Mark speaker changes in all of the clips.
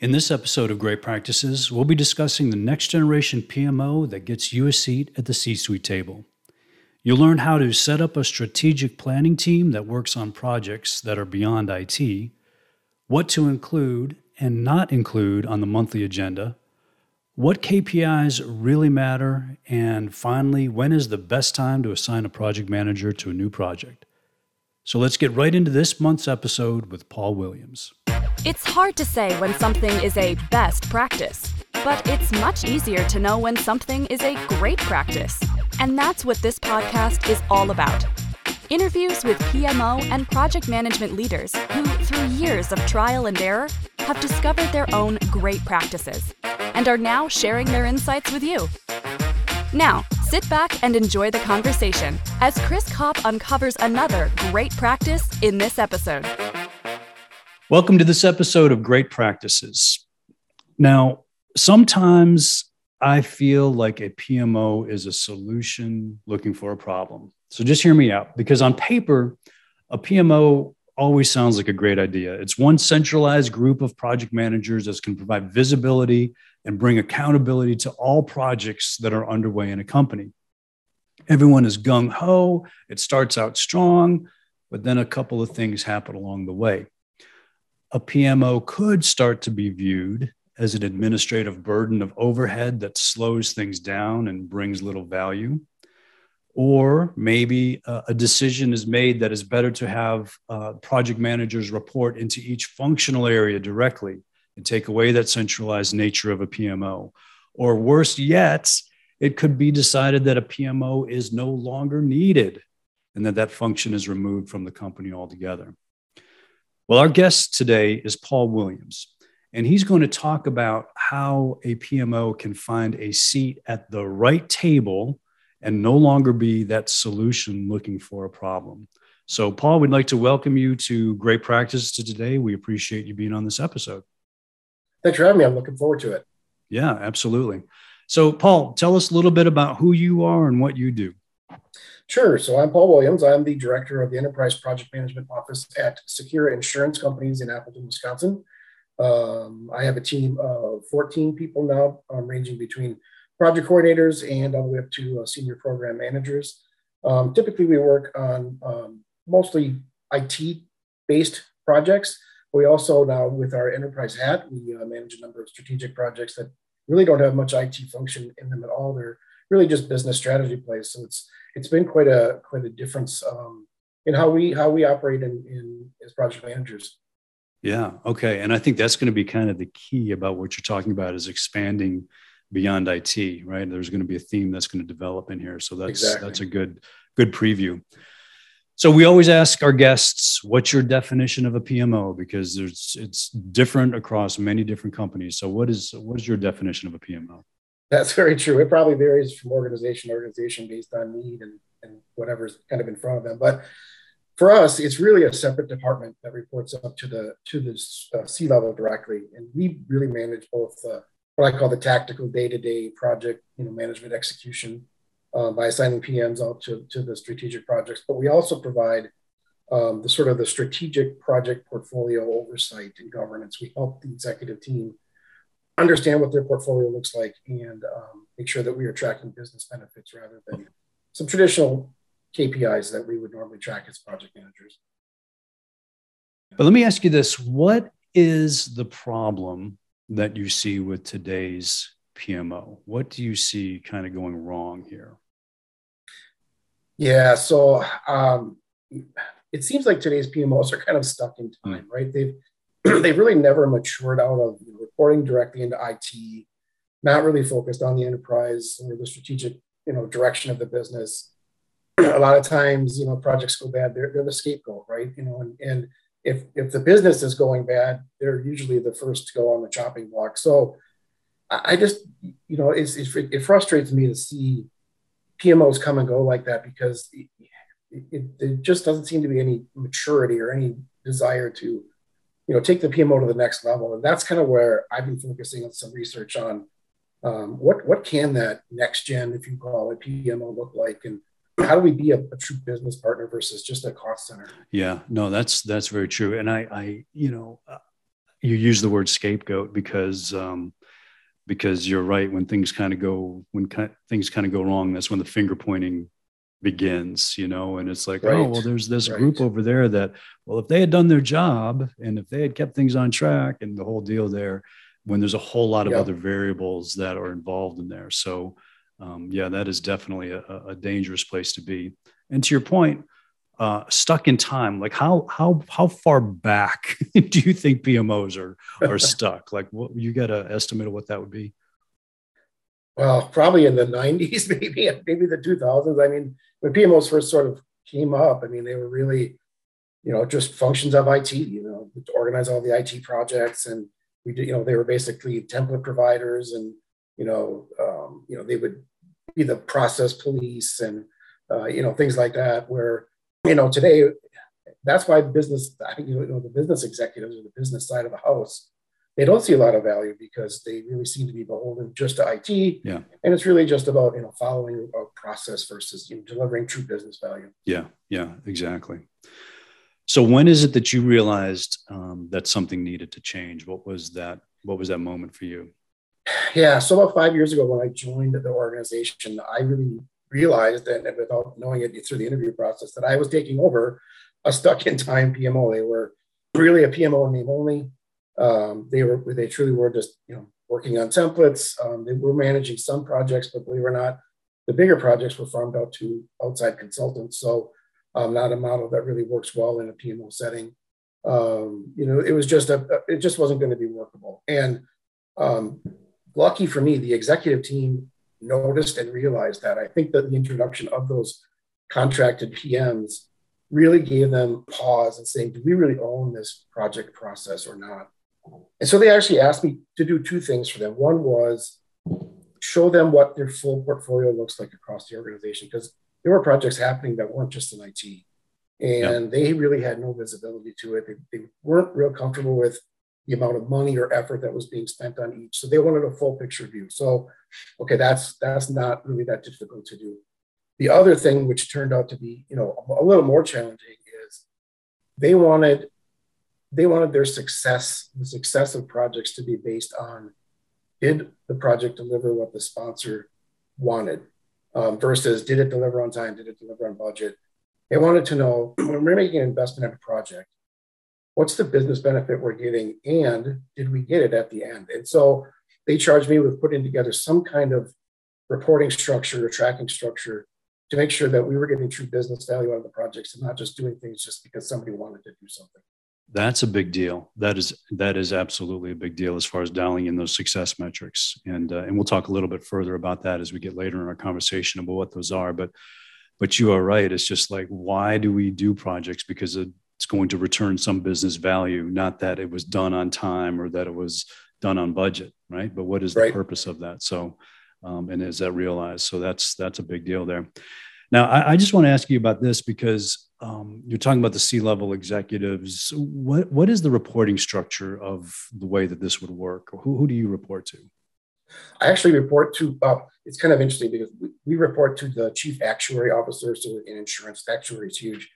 Speaker 1: In this episode of Great Practices, we'll be discussing the next generation PMO that gets you a seat at the C suite table. You'll learn how to set up a strategic planning team that works on projects that are beyond IT, what to include and not include on the monthly agenda, what KPIs really matter, and finally, when is the best time to assign a project manager to a new project. So let's get right into this month's episode with Paul Williams.
Speaker 2: It's hard to say when something is a best practice, but it's much easier to know when something is a great practice. And that's what this podcast is all about. Interviews with PMO and project management leaders who, through years of trial and error, have discovered their own great practices and are now sharing their insights with you. Now, sit back and enjoy the conversation as Chris Kopp uncovers another great practice in this episode.
Speaker 1: Welcome to this episode of Great Practices. Now, sometimes I feel like a PMO is a solution looking for a problem. So just hear me out because on paper, a PMO always sounds like a great idea. It's one centralized group of project managers that can provide visibility and bring accountability to all projects that are underway in a company. Everyone is gung ho, it starts out strong, but then a couple of things happen along the way a PMO could start to be viewed as an administrative burden of overhead that slows things down and brings little value. Or maybe uh, a decision is made that is better to have uh, project managers report into each functional area directly and take away that centralized nature of a PMO. Or worse yet, it could be decided that a PMO is no longer needed and that that function is removed from the company altogether. Well, our guest today is Paul Williams, and he's going to talk about how a PMO can find a seat at the right table and no longer be that solution looking for a problem. So, Paul, we'd like to welcome you to Great Practice to today. We appreciate you being on this episode.
Speaker 3: Thanks for having me. I'm looking forward to it.
Speaker 1: Yeah, absolutely. So, Paul, tell us a little bit about who you are and what you do.
Speaker 3: Sure. So I'm Paul Williams. I'm the director of the Enterprise Project Management Office at Secura Insurance Companies in Appleton, Wisconsin. Um, I have a team of 14 people now, um, ranging between project coordinators and all the way up to uh, senior program managers. Um, typically, we work on um, mostly IT based projects. We also now, with our enterprise hat, we uh, manage a number of strategic projects that really don't have much IT function in them at all. They're really just business strategy plays. So it's it's been quite a quite a difference um, in how we how we operate in, in as project managers.
Speaker 1: Yeah. Okay. And I think that's going to be kind of the key about what you're talking about is expanding beyond IT, right? There's going to be a theme that's going to develop in here. So that's exactly. that's a good good preview. So we always ask our guests, what's your definition of a PMO? Because there's it's different across many different companies. So what is what is your definition of a PMO?
Speaker 3: That's very true. It probably varies from organization to organization based on need and, and whatever's kind of in front of them. But for us, it's really a separate department that reports up to the to the uh, C level directly, and we really manage both uh, what I call the tactical day-to-day project, you know, management execution uh, by assigning PMs out to, to the strategic projects. But we also provide um, the sort of the strategic project portfolio oversight and governance. We help the executive team understand what their portfolio looks like and um, make sure that we are tracking business benefits rather than some traditional KPIs that we would normally track as project managers.
Speaker 1: But let me ask you this what is the problem that you see with today's PMO? What do you see kind of going wrong here?
Speaker 3: Yeah, so um, it seems like today's PMOs are kind of stuck in time, mm. right? They've they've really never matured out of reporting directly into IT, not really focused on the enterprise or the strategic you know direction of the business. a lot of times, you know, projects go bad, they're, they're the scapegoat, right? You know, and, and if if the business is going bad, they're usually the first to go on the chopping block. So I just, you know, it's, it's it frustrates me to see PMOs come and go like that because it, it, it, just doesn't seem to be any maturity or any desire to you know take the PMO to the next level, and that's kind of where I've been focusing on some research on um, what what can that next gen, if you call it PMO, look like, and how do we be a, a, true business partner versus just a cost center?
Speaker 1: Yeah, no, that's that's very true, and I, I you know. Uh, you use the word scapegoat because um, because you're right. When things kind of go when things kind of go wrong, that's when the finger pointing begins. You know, and it's like, oh, right. oh well, there's this right. group over there that well, if they had done their job and if they had kept things on track and the whole deal there, when there's a whole lot of other variables that are involved in there. So um, yeah, that is definitely a, a dangerous place to be. And to your point uh, stuck in time like how how how far back do you think pmos are are stuck like what you got an estimate of what that would be
Speaker 3: well probably in the 90s maybe maybe the 2000s i mean when pmos first sort of came up i mean they were really you know just functions of it you know to organize all the it projects. And we did you know they were basically template providers and you know um, you know they would be the process police and uh, you know things like that where you know, today, that's why business, I think, you know, the business executives or the business side of the house, they don't see a lot of value because they really seem to be beholden just to IT.
Speaker 1: Yeah.
Speaker 3: And it's really just about, you know, following a process versus you know, delivering true business value.
Speaker 1: Yeah. Yeah, exactly. So when is it that you realized um, that something needed to change? What was that? What was that moment for you?
Speaker 3: Yeah. So about five years ago, when I joined the organization, I really realized that without knowing it through the interview process that I was taking over a stuck in time PMO. They were really a PMO name only. Um, they were they truly were just you know working on templates. Um, they were managing some projects, but believe it or not, the bigger projects were farmed out to outside consultants. So um, not a model that really works well in a PMO setting. Um, you know, it was just a it just wasn't going to be workable. And um, lucky for me, the executive team noticed and realized that. I think that the introduction of those contracted PMs really gave them pause and saying, do we really own this project process or not? And so they actually asked me to do two things for them. One was show them what their full portfolio looks like across the organization, because there were projects happening that weren't just in IT. And yep. they really had no visibility to it. They, they weren't real comfortable with the amount of money or effort that was being spent on each. So they wanted a full picture view. So, okay, that's that's not really that difficult to do. The other thing, which turned out to be, you know, a little more challenging, is they wanted they wanted their success, the success of projects, to be based on did the project deliver what the sponsor wanted, um, versus did it deliver on time, did it deliver on budget. They wanted to know when we're making an investment in a project what's the business benefit we're getting and did we get it at the end and so they charged me with putting together some kind of reporting structure or tracking structure to make sure that we were getting true business value out of the projects and not just doing things just because somebody wanted to do something
Speaker 1: that's a big deal that is that is absolutely a big deal as far as dialing in those success metrics and uh, and we'll talk a little bit further about that as we get later in our conversation about what those are but but you are right it's just like why do we do projects because it's going to return some business value, not that it was done on time or that it was done on budget, right? But what is the purpose of that? So, um, and is that realized? So that's that's a big deal there. Now, I, I just want to ask you about this because um, you're talking about the C-level executives. What what is the reporting structure of the way that this would work? Who who do you report to?
Speaker 3: I actually report to. Uh, it's kind of interesting because we, we report to the chief actuary officer. So in insurance, the actuary is huge.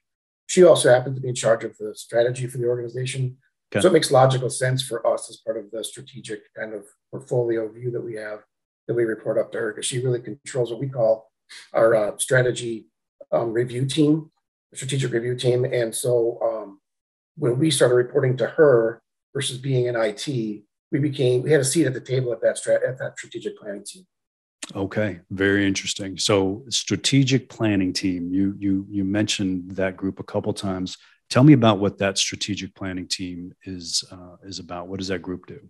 Speaker 3: She also happens to be in charge of the strategy for the organization. Okay. So it makes logical sense for us as part of the strategic kind of portfolio view that we have that we report up to her because she really controls what we call our uh, strategy um, review team, strategic review team. And so um, when we started reporting to her versus being in IT, we became we had a seat at the table at that strat, at that strategic planning team.
Speaker 1: Okay, very interesting. So, strategic planning team. You you you mentioned that group a couple times. Tell me about what that strategic planning team is uh, is about. What does that group do?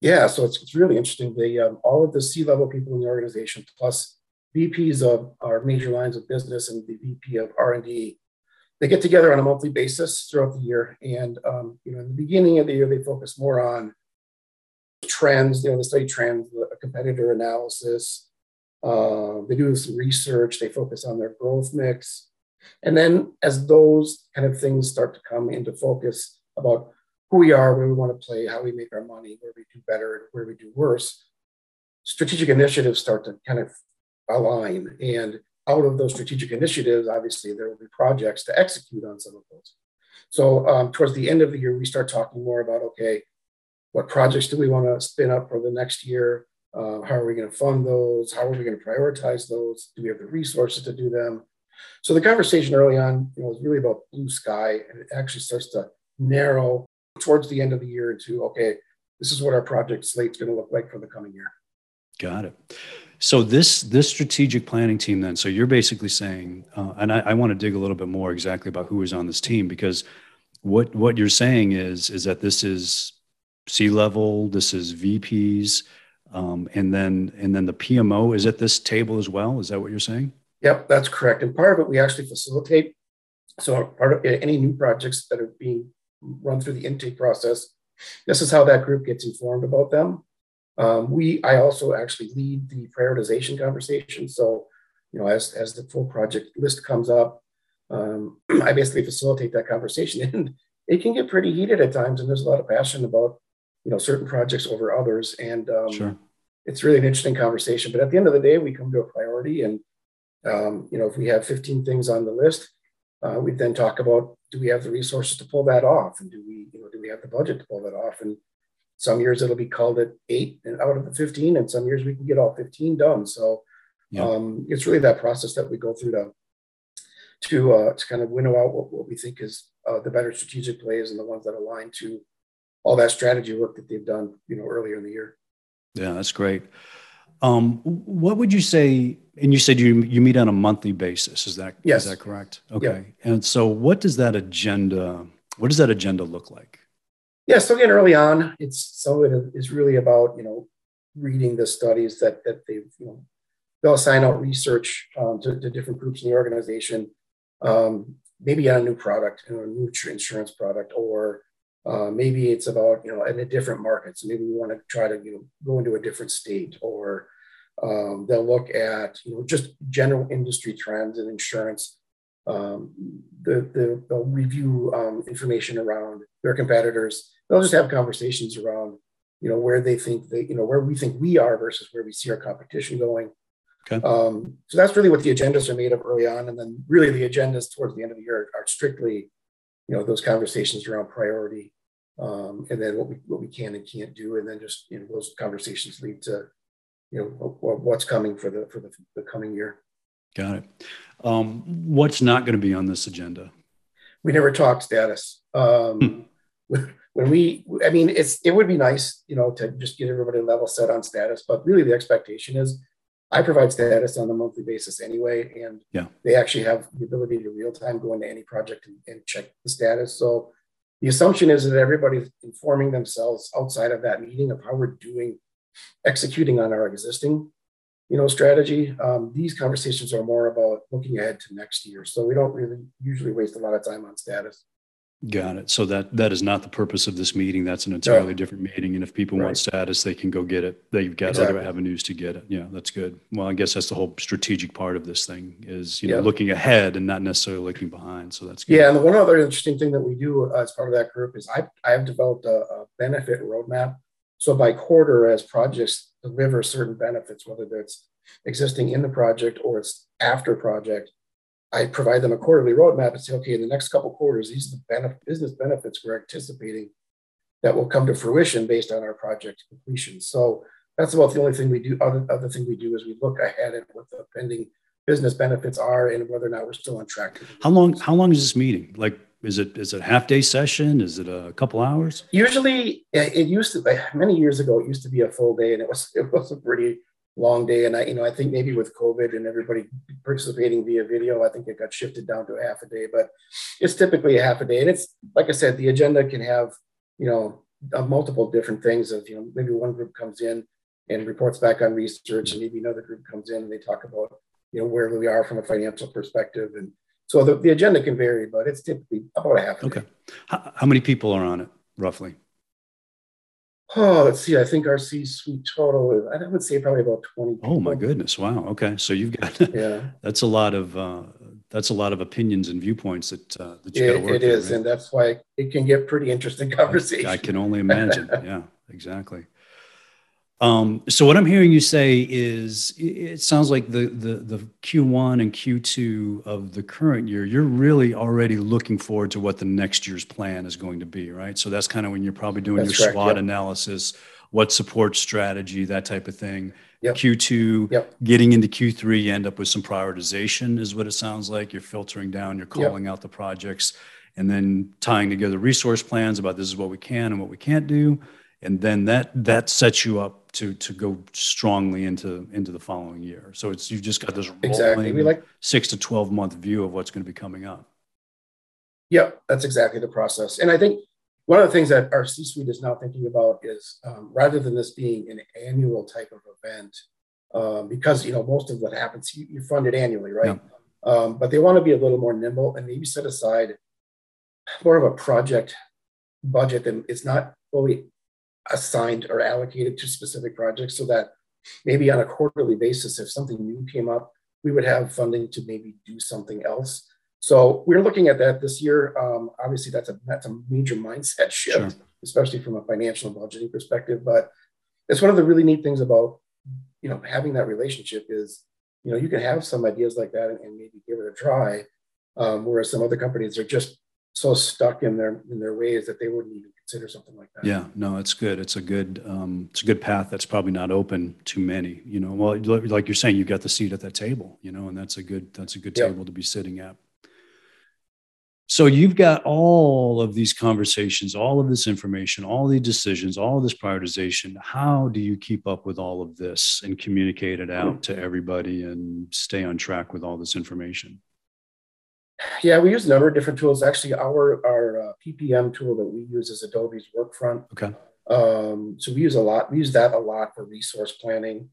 Speaker 3: Yeah, so it's, it's really interesting. They um, all of the C level people in the organization, plus VPs of our major lines of business and the VP of R and D, they get together on a monthly basis throughout the year. And um, you know, in the beginning of the year, they focus more on trends, you know, they study trends, competitor analysis. Uh, they do some research, they focus on their growth mix. And then as those kind of things start to come into focus about who we are, where we want to play, how we make our money, where we do better, and where we do worse, strategic initiatives start to kind of align. And out of those strategic initiatives, obviously, there will be projects to execute on some of those. So um, towards the end of the year, we start talking more about okay, what projects do we want to spin up for the next year? Uh, how are we going to fund those? How are we going to prioritize those? Do we have the resources to do them? So the conversation early on you know, was really about blue sky, and it actually starts to narrow towards the end of the year into okay, this is what our project slate's going to look like for the coming year.
Speaker 1: Got it. So this this strategic planning team, then, so you're basically saying, uh, and I, I want to dig a little bit more exactly about who is on this team because what what you're saying is is that this is C level, this is VPs, um, and then and then the PMO is at this table as well. Is that what you're saying?
Speaker 3: Yep, that's correct. And part of it we actually facilitate. So part of any new projects that are being run through the intake process, this is how that group gets informed about them. Um, we I also actually lead the prioritization conversation. So you know, as as the full project list comes up, um, I basically facilitate that conversation, and it can get pretty heated at times. And there's a lot of passion about you know certain projects over others, and um, sure. it's really an interesting conversation. But at the end of the day, we come to a priority, and um, you know, if we have 15 things on the list, uh, we then talk about do we have the resources to pull that off, and do we you know do we have the budget to pull that off, and some years it'll be called at eight and out of the 15, and some years we can get all 15 done. So yeah. um, it's really that process that we go through to to uh, to kind of winnow out what, what we think is uh, the better strategic plays and the ones that align to all that strategy work that they've done, you know, earlier in the year.
Speaker 1: Yeah, that's great. Um, what would you say? And you said you you meet on a monthly basis. Is that
Speaker 3: yes.
Speaker 1: is that correct? Okay. Yeah. And so, what does that agenda? What does that agenda look like?
Speaker 3: Yeah. So again, early on, it's some of it is really about you know reading the studies that that they've you know they'll assign out research um, to, to, different groups in the organization, um, maybe on a new product, know, a new insurance product, or uh, maybe it's about you know in a different market. So maybe we want to try to you know go into a different state, or um, they'll look at you know just general industry trends in insurance. Um, the, the, they'll review um, information around their competitors. They'll just have conversations around you know where they think they you know where we think we are versus where we see our competition going. Okay. Um, so that's really what the agendas are made of early on, and then really the agendas towards the end of the year are strictly, you know, those conversations around priority um, and then what we what we can and can't do, and then just you know those conversations lead to you know what's coming for the for the, the coming year.
Speaker 1: Got it. Um, what's not going to be on this agenda?
Speaker 3: We never talk status. Um, hmm. when we, I mean, it's it would be nice, you know, to just get everybody level set on status, but really the expectation is I provide status on a monthly basis anyway, and
Speaker 1: yeah.
Speaker 3: they actually have the ability to real time go into any project and, and check the status. So the assumption is that everybody's informing themselves outside of that meeting of how we're doing executing on our existing you know strategy um, these conversations are more about looking ahead to next year so we don't really usually waste a lot of time on status
Speaker 1: Got it. So that that is not the purpose of this meeting. That's an entirely different meeting. And if people right. want status, they can go get it. They've got exactly. other avenues to get it. Yeah, that's good. Well, I guess that's the whole strategic part of this thing is you know looking ahead and not necessarily looking behind. So that's good.
Speaker 3: Yeah, and one other interesting thing that we do as part of that group is I I've developed a, a benefit roadmap. So by quarter, as projects deliver certain benefits, whether that's existing in the project or it's after project, I provide them a quarterly roadmap and say, okay, in the next couple quarters, these are the business benefits we're anticipating that will come to fruition based on our project completion. So that's about the only thing we do. Other, other thing we do is we look ahead at what the pending business benefits are and whether or not we're still on track.
Speaker 1: How long? How long is this meeting? Like, is it is it a half day session? Is it a couple hours?
Speaker 3: Usually, it used to. Many years ago, it used to be a full day, and it was it was a pretty long day. And I, you know, I think maybe with COVID and everybody participating via video, I think it got shifted down to a half a day, but it's typically a half a day. And it's, like I said, the agenda can have, you know, multiple different things of, you know, maybe one group comes in and reports back on research and maybe another group comes in and they talk about, you know, where we are from a financial perspective. And so the, the agenda can vary, but it's typically about a half. A
Speaker 1: okay. How, how many people are on it roughly?
Speaker 3: Oh, let's see. I think our C suite total is, I would say probably about 20.
Speaker 1: People. Oh my goodness. Wow. Okay. So you've got, yeah, that's a lot of, uh, that's a lot of opinions and viewpoints that, uh, that you
Speaker 3: got to work It is. Right? And that's why it can get pretty interesting conversation.
Speaker 1: I, I can only imagine. yeah, exactly. Um, so what I'm hearing you say is it sounds like the, the the Q1 and Q2 of the current year, you're really already looking forward to what the next year's plan is going to be, right? So that's kind of when you're probably doing that's your correct, SWOT yep. analysis, what support strategy, that type of thing. Yep. Q2, yep. getting into Q3, you end up with some prioritization, is what it sounds like. You're filtering down, you're calling out the projects, and then tying together resource plans about this is what we can and what we can't do and then that that sets you up to to go strongly into into the following year. So it's you've just got this exactly we like six to twelve month view of what's going to be coming up.
Speaker 3: Yeah, that's exactly the process. And I think one of the things that our C-suite is now thinking about is um, rather than this being an annual type of event, um, because you know most of what happens you, you're funded annually, right? Yeah. Um, but they want to be a little more nimble and maybe set aside more of a project budget and it's not fully assigned or allocated to specific projects so that maybe on a quarterly basis, if something new came up, we would have funding to maybe do something else. So we're looking at that this year. Um, obviously, that's a that's a major mindset shift, sure. especially from a financial and budgeting perspective. But it's one of the really neat things about you know having that relationship is you know you can have some ideas like that and, and maybe give it a try, um, whereas some other companies are just so stuck in their in their ways that they wouldn't even consider something like that.
Speaker 1: Yeah, no, it's good. It's a good um, it's a good path that's probably not open to many. You know, well, like you're saying, you've got the seat at that table. You know, and that's a good that's a good yep. table to be sitting at. So you've got all of these conversations, all of this information, all the decisions, all this prioritization. How do you keep up with all of this and communicate it out to everybody and stay on track with all this information?
Speaker 3: Yeah, we use a number of different tools. Actually, our our uh, PPM tool that we use is Adobe's Workfront.
Speaker 1: Okay.
Speaker 3: Um, so we use a lot. We use that a lot for resource planning.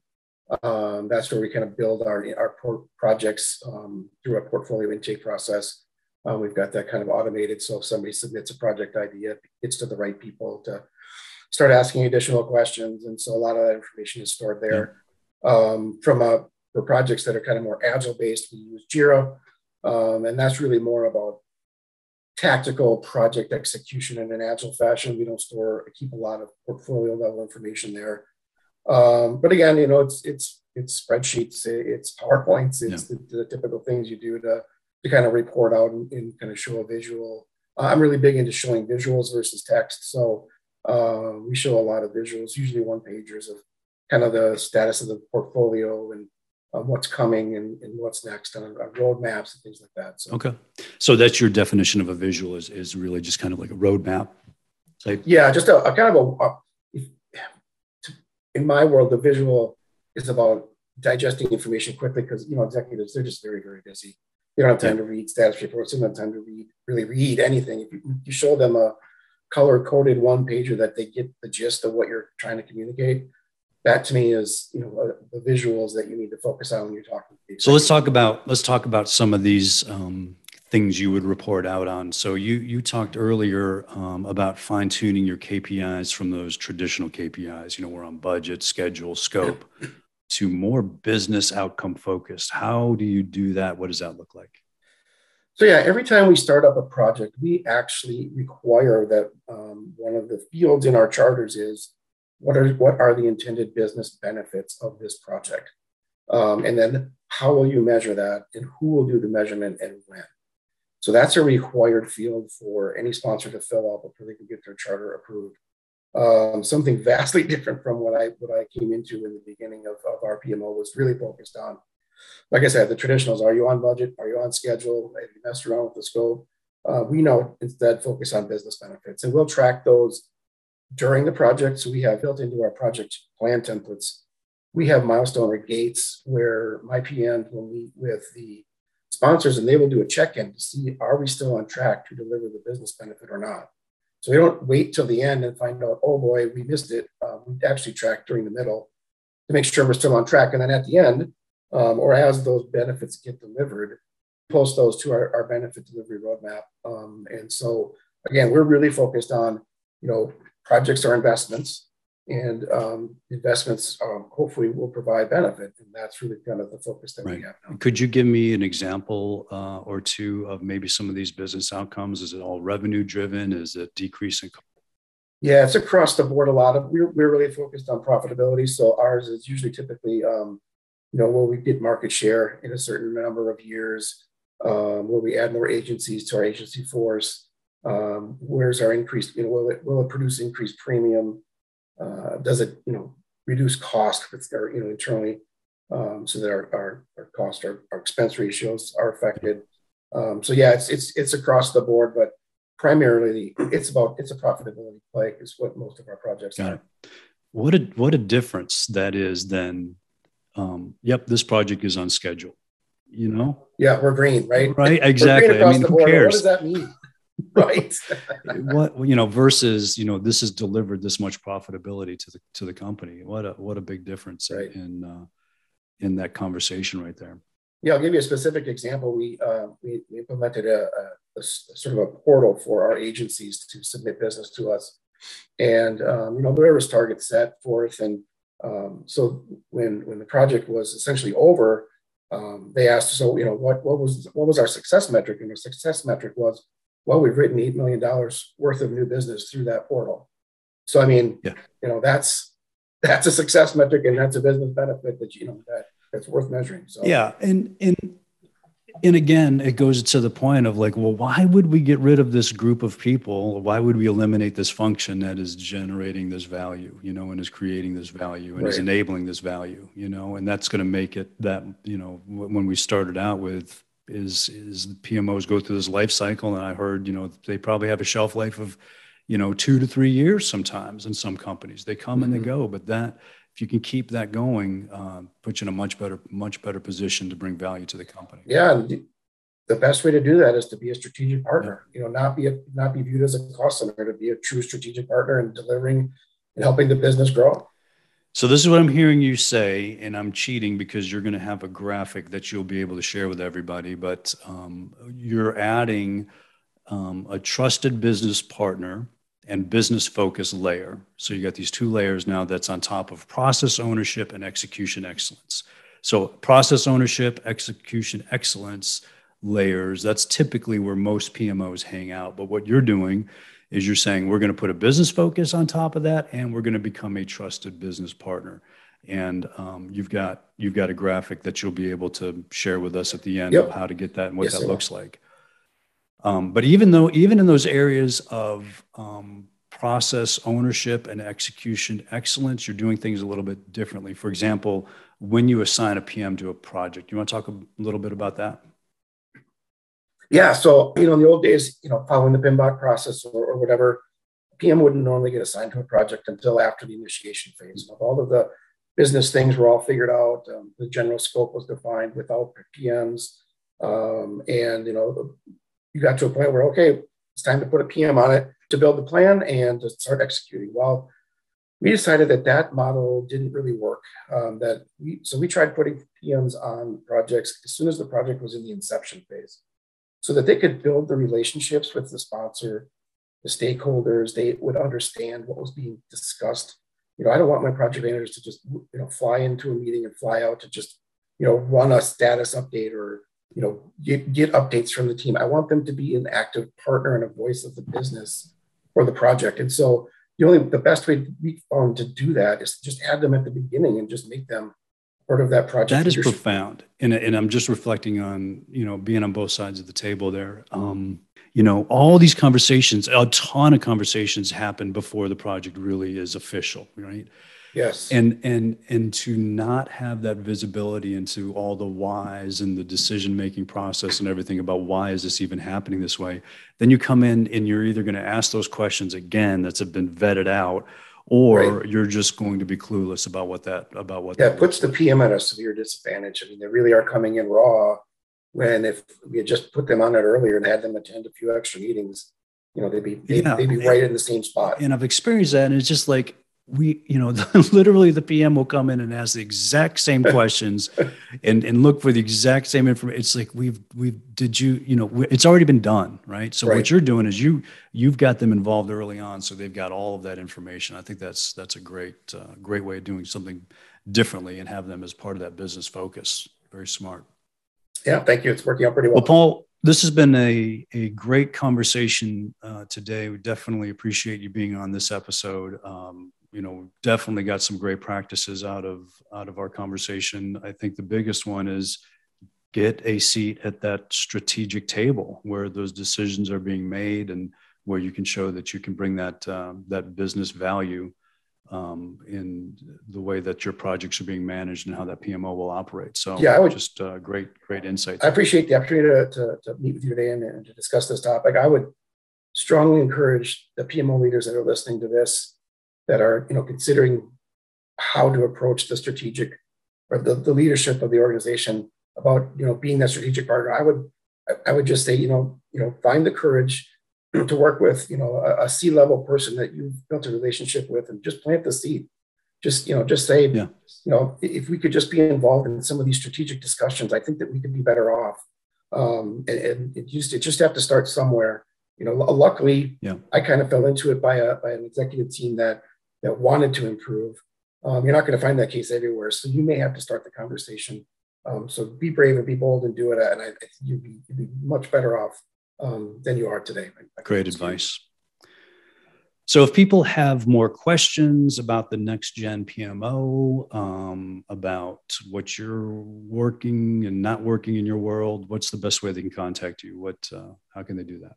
Speaker 3: Um, that's where we kind of build our our projects um, through a portfolio intake process. Uh, we've got that kind of automated. So if somebody submits a project idea, it gets to the right people to start asking additional questions. And so a lot of that information is stored there. Yeah. Um, from a for projects that are kind of more agile based, we use Jira. Um, and that's really more about tactical project execution in an agile fashion. We don't store, keep a lot of portfolio level information there. Um, but again, you know, it's it's it's spreadsheets, it's PowerPoints, it's yeah. the, the, typical things you do to to kind of report out and, and kind of show a visual. Uh, I'm really big into showing visuals versus text, so uh, we show a lot of visuals, usually one pagers of kind of the status of the portfolio and what's coming and, and what's next on, on roadmaps and things like that.
Speaker 1: So okay, so that's your definition of a visual is is really just kind of like a roadmap.
Speaker 3: Type. Yeah, just a, a kind of a, a in my world, the visual is about digesting information quickly because you know executives they're just very very busy. They don't have time yeah. to read status reports. They don't have time to read really read anything. If you, you show them a color coded one pager that they get the gist of what you're trying to communicate, that to me is you know the visuals that you need to focus on when you're talking.
Speaker 1: So let's talk about let's talk about some of these um, things you would report out on. So you you talked earlier um, about fine tuning your KPIs from those traditional KPIs. You know, we're on budget, schedule, scope, to more business outcome focused. How do you do that? What does that look like?
Speaker 3: So yeah, every time we start up a project, we actually require that um, one of the fields in our charters is what are what are the intended business benefits of this project? Um, and then how will you measure that and who will do the measurement and when? So that's a required field for any sponsor to fill out before they can get their charter approved. Um, something vastly different from what i what i came into in the beginning of, of our pmo was really focused on like i said the traditionals. Are you on budget? Are you on schedule? Have you messed around with the scope? Uh, we know instead focus on business benefits and we'll track those during the project. So we have built into our project plan templates, we have milestone or gates where my PM will meet with the sponsors and they will do a check-in to see are we still on track to deliver the business benefit or not. So we don't wait till the end and find out, oh boy, we missed it. Um, we actually track during the middle to make sure we're still on track. And then at the end, um, or as those benefits get delivered, post those to our, our benefit delivery roadmap. Um, and so again, we're really focused on, you know, projects are investments, and um, investments um, hopefully will provide benefit. And that's really kind of the focus that right. we have now.
Speaker 1: Could you give me an example uh, or two of maybe some of these business outcomes? Is it all revenue driven? Is it decreasing?
Speaker 3: Yeah, it's across the board. A lot of we're we're really focused on profitability. So ours is usually typically, um, you know, where we get market share in a certain number of years, um, where we add more agencies to our agency force. Um, where's our increased? You know, will it will it produce increased premium? Uh, does it you know reduce cost with our you know internally, um, so that our our, our cost our, our expense ratios are affected. Um, so yeah, it's it's it's across the board, but primarily it's about it's a profitability play is what most of our projects
Speaker 1: Got
Speaker 3: are.
Speaker 1: It. What a what a difference that is then. Um, yep, this project is on schedule. You know.
Speaker 3: Yeah, we're green, right?
Speaker 1: Right, exactly. I mean, who cares?
Speaker 3: What does that mean? right.
Speaker 1: what you know versus you know this has delivered this much profitability to the to the company. What a what a big difference right. in uh, in that conversation right there.
Speaker 3: Yeah, I'll give you a specific example. We uh, we, we implemented a, a, a, sort of a portal for our agencies to submit business to us, and um, you know there was targets set forth, and um, so when when the project was essentially over, um, they asked, so you know what what was what was our success metric, and the success metric was, well, we've written eight million dollars worth of new business through that portal. So I mean, yeah. you know that's that's a success metric, and that's a business benefit that you know that it's worth measuring. So
Speaker 1: yeah, and and and again, it goes to the point of like, well, why would we get rid of this group of people? Why would we eliminate this function that is generating this value, you know, and is creating this value and right. is enabling this value, you know, and that's going to make it that, you know, when we started out with is is the PMOs go through this life cycle, and I heard, you know, they probably have a shelf life of, you know, two to three years sometimes in some companies. They come mm-hmm. and they mm-hmm. go, but that if you can keep that going, uh, put you in a much better, much better position to bring value to the company.
Speaker 3: Yeah, the best way to do that is to be a strategic partner. Yeah. You know, not be a, not be viewed as a cost center, to be a true strategic partner and delivering and helping the business grow.
Speaker 1: So this is what I'm hearing you say, and I'm cheating because you're going to have a graphic that you'll be able to share with everybody. But um, you're adding um, a trusted business partner and business focus layer. So you got these two layers now that's on top of process ownership and execution excellence. So process ownership, execution excellence layers, that's typically where most PMOs hang out. But what you're doing is you're saying we're going to put a business focus on top of that and we're going to become a trusted business partner. And um, you've got you've got a graphic that you'll be able to share with us at the end yep. of how to get that and what yes, that looks like. Um, but even though, even in those areas of um, process ownership and execution excellence, you're doing things a little bit differently. For example, when you assign a PM to a project, you want to talk a little bit about that?
Speaker 3: Yeah. So, you know, in the old days, you know, following the PMBOK process or, or whatever, PM wouldn't normally get assigned to a project until after the initiation phase. All of the business things were all figured out. Um, the general scope was defined without PMs. Um, and, you know, you got to a point where, okay, it's time to put a PM on it to build the plan and to start executing. Well, we decided that that model didn't really work. Um, that we, so we tried putting PMs on projects as soon as the project was in the inception phase, so that they could build the relationships with the sponsor, the stakeholders. They would understand what was being discussed. You know, I don't want my project managers to just you know fly into a meeting and fly out to just you know run a status update or you know, get, get updates from the team. I want them to be an active partner and a voice of the business or the project. And so the only the best way we found to do that is just add them at the beginning and just make them part of that project.
Speaker 1: That is profound. And, and I'm just reflecting on, you know, being on both sides of the table there. Um, you know, all these conversations, a ton of conversations happen before the project really is official, right?
Speaker 3: Yes.
Speaker 1: And and and to not have that visibility into all the whys and the decision making process and everything about why is this even happening this way, then you come in and you're either going to ask those questions again that's have been vetted out, or right. you're just going to be clueless about what that about what
Speaker 3: that puts the PM at a severe disadvantage. I mean, they really are coming in raw. When if we had just put them on it earlier and had them attend a few extra meetings, you know, they'd be they'd, yeah. they'd be right in the same spot.
Speaker 1: And I've experienced that, and it's just like we you know literally the pm will come in and ask the exact same questions and and look for the exact same information it's like we've we've did you you know it's already been done right so right. what you're doing is you you've got them involved early on so they've got all of that information i think that's that's a great uh, great way of doing something differently and have them as part of that business focus very smart
Speaker 3: yeah thank you it's working out pretty well
Speaker 1: well paul this has been a, a great conversation uh, today. We definitely appreciate you being on this episode. Um, you know, definitely got some great practices out of out of our conversation. I think the biggest one is get a seat at that strategic table where those decisions are being made and where you can show that you can bring that uh, that business value um, in the way that your projects are being managed and how that PMO will operate. So
Speaker 3: yeah, I would
Speaker 1: just uh, great, great insights.
Speaker 3: I appreciate the opportunity to, to, to, meet with you today and, and, to discuss this topic. I would strongly encourage the PMO leaders that are listening to this, that are you know considering how to approach the strategic or the, the leadership of the organization about you know being that strategic partner. I would I would just say you know you know find the courage to work with, you know, a, a C-level person that you've built a relationship with and just plant the seed. Just, you know, just say, yeah. you know, if we could just be involved in some of these strategic discussions, I think that we could be better off. Um, and, and it used to just have to start somewhere. You know, luckily, yeah. I kind of fell into it by a by an executive team that that wanted to improve. Um, you're not going to find that case everywhere, so you may have to start the conversation. Um, so be brave and be bold and do it. And I, I think you'd be, you'd be much better off um, than you are today.
Speaker 1: Great advice. So, if people have more questions about the next gen PMO, um, about what you're working and not working in your world, what's the best way they can contact you? What, uh, how can they do that?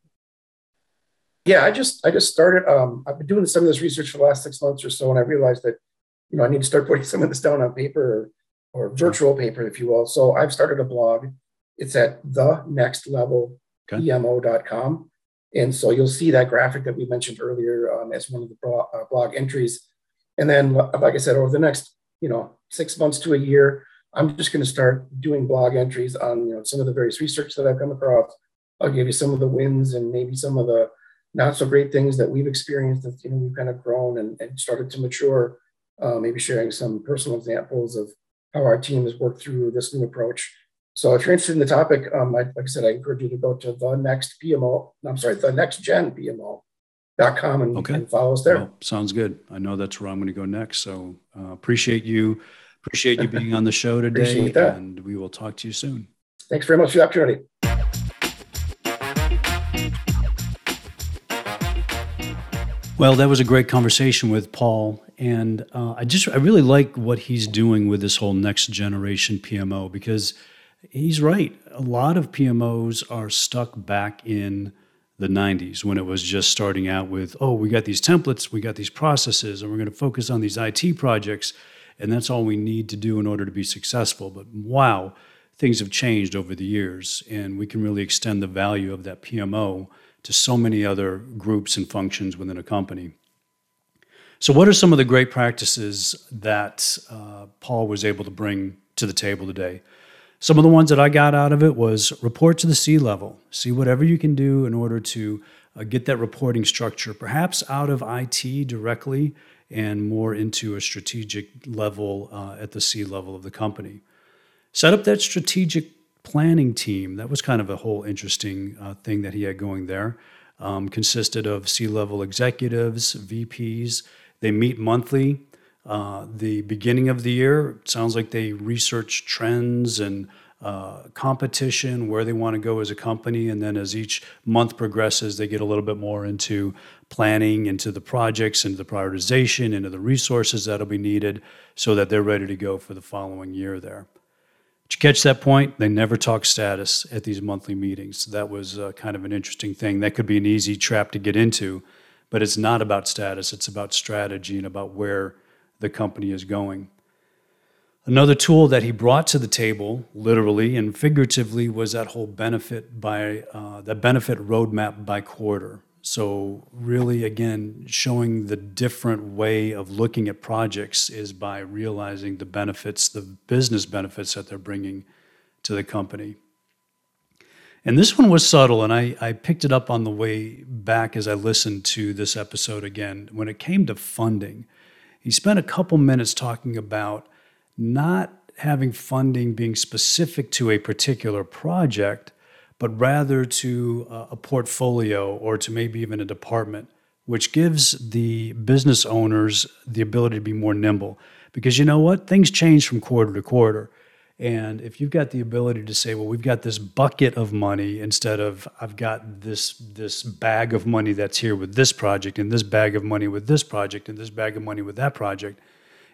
Speaker 3: Yeah, I just I just started. Um, I've been doing some of this research for the last six months or so, and I realized that you know I need to start putting some of this down on paper or, or virtual paper, if you will. So I've started a blog. It's at the next level okay. pmo.com. And so you'll see that graphic that we mentioned earlier um, as one of the blog, uh, blog entries. And then, like I said, over the next, you know, six months to a year, I'm just going to start doing blog entries on, you know, some of the various research that I've come across. I'll give you some of the wins and maybe some of the not so great things that we've experienced that, you know, we've kind of grown and, and started to mature. Uh, maybe sharing some personal examples of how our team has worked through this new approach so if you're interested in the topic, um, I, like I said, I encourage you to go to the next PMO. I'm sorry, the next gen PMO.com and, okay. and follow us there. Well,
Speaker 1: sounds good. I know that's where I'm going to go next. So uh, appreciate you. Appreciate you being on the show today. and we will talk to you soon.
Speaker 3: Thanks very much for the opportunity.
Speaker 1: Well, that was a great conversation with Paul, and uh, I just I really like what he's doing with this whole next generation PMO because he's right. A lot of PMOs are stuck back in the 90s when it was just starting out with, oh, we got these templates, we got these processes, and we're going to focus on these IT projects, and that's all we need to do in order to be successful. But wow, things have changed over the years, and we can really extend the value of that PMO to so many other groups and functions within a company. So, what are some of the great practices that uh, Paul was able to bring to the table today? Some of the ones that I got out of it was report to the C level. See whatever you can do in order to uh, get that reporting structure, perhaps out of IT directly and more into a strategic level uh, at the C level of the company. Set up that strategic planning team. That was kind of a whole interesting uh, thing that he had going there. Um, consisted of C level executives, VPs. They meet monthly uh, the beginning of the year, sounds like they research trends and uh, competition, where they want to go as a company. And then as each month progresses, they get a little bit more into planning, into the projects, into the prioritization, into the resources that'll be needed so that they're ready to go for the following year there. Did you catch that point? They never talk status at these monthly meetings. That was uh, kind of an interesting thing. That could be an easy trap to get into, but it's not about status, it's about strategy and about where the company is going. Another tool that he brought to the table, literally and figuratively, was that whole benefit by uh, that benefit roadmap by quarter. So, really, again, showing the different way of looking at projects is by realizing the benefits, the business benefits that they're bringing to the company. And this one was subtle, and I, I picked it up on the way back as I listened to this episode again. When it came to funding, he spent a couple minutes talking about not having funding being specific to a particular project, but rather to uh, a portfolio or to maybe even a department, which gives the business owners the ability to be more nimble. Because you know what? Things change from quarter to quarter. And if you've got the ability to say, well, we've got this bucket of money instead of I've got this this bag of money that's here with this project and this bag of money with this project and this bag of money with that project,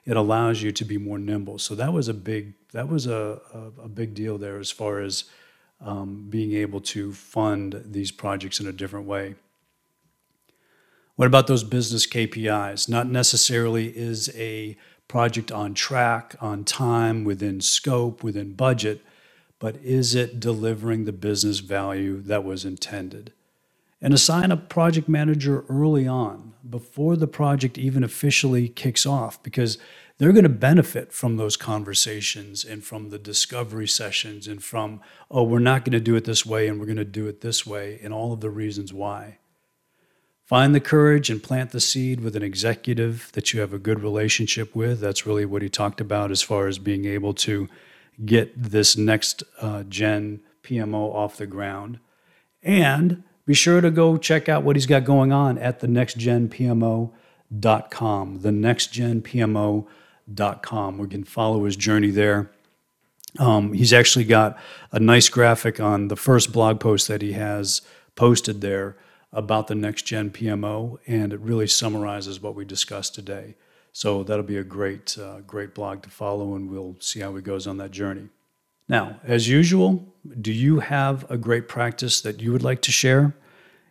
Speaker 1: it allows you to be more nimble. So that was a big that was a, a, a big deal there as far as um, being able to fund these projects in a different way. What about those business KPIs? Not necessarily is a project on track, on time, within scope, within budget, but is it delivering the business value that was intended? And assign a project manager early on, before the project even officially kicks off, because they're going to benefit from those conversations and from the discovery sessions and from, oh, we're not going to do it this way and we're going to do it this way, and all of the reasons why. Find the courage and plant the seed with an executive that you have a good relationship with. That's really what he talked about as far as being able to get this next uh, gen PMO off the ground. And be sure to go check out what he's got going on at the nextgenpmo.com. The nextgenpmo.com. We can follow his journey there. Um, he's actually got a nice graphic on the first blog post that he has posted there about the next gen PMO, and it really summarizes what we discussed today. So that'll be a great, uh, great blog to follow, and we'll see how he goes on that journey. Now, as usual, do you have a great practice that you would like to share?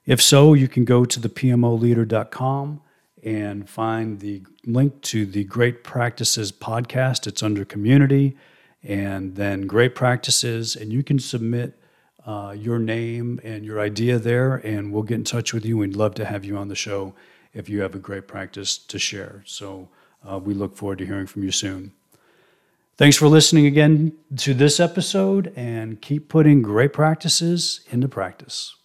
Speaker 1: If so, you can go to the PMOleader.com and find the link to the Great Practices podcast. It's under community and then Great Practices, and you can submit uh, your name and your idea there, and we'll get in touch with you. We'd love to have you on the show if you have a great practice to share. So uh, we look forward to hearing from you soon. Thanks for listening again to this episode, and keep putting great practices into practice.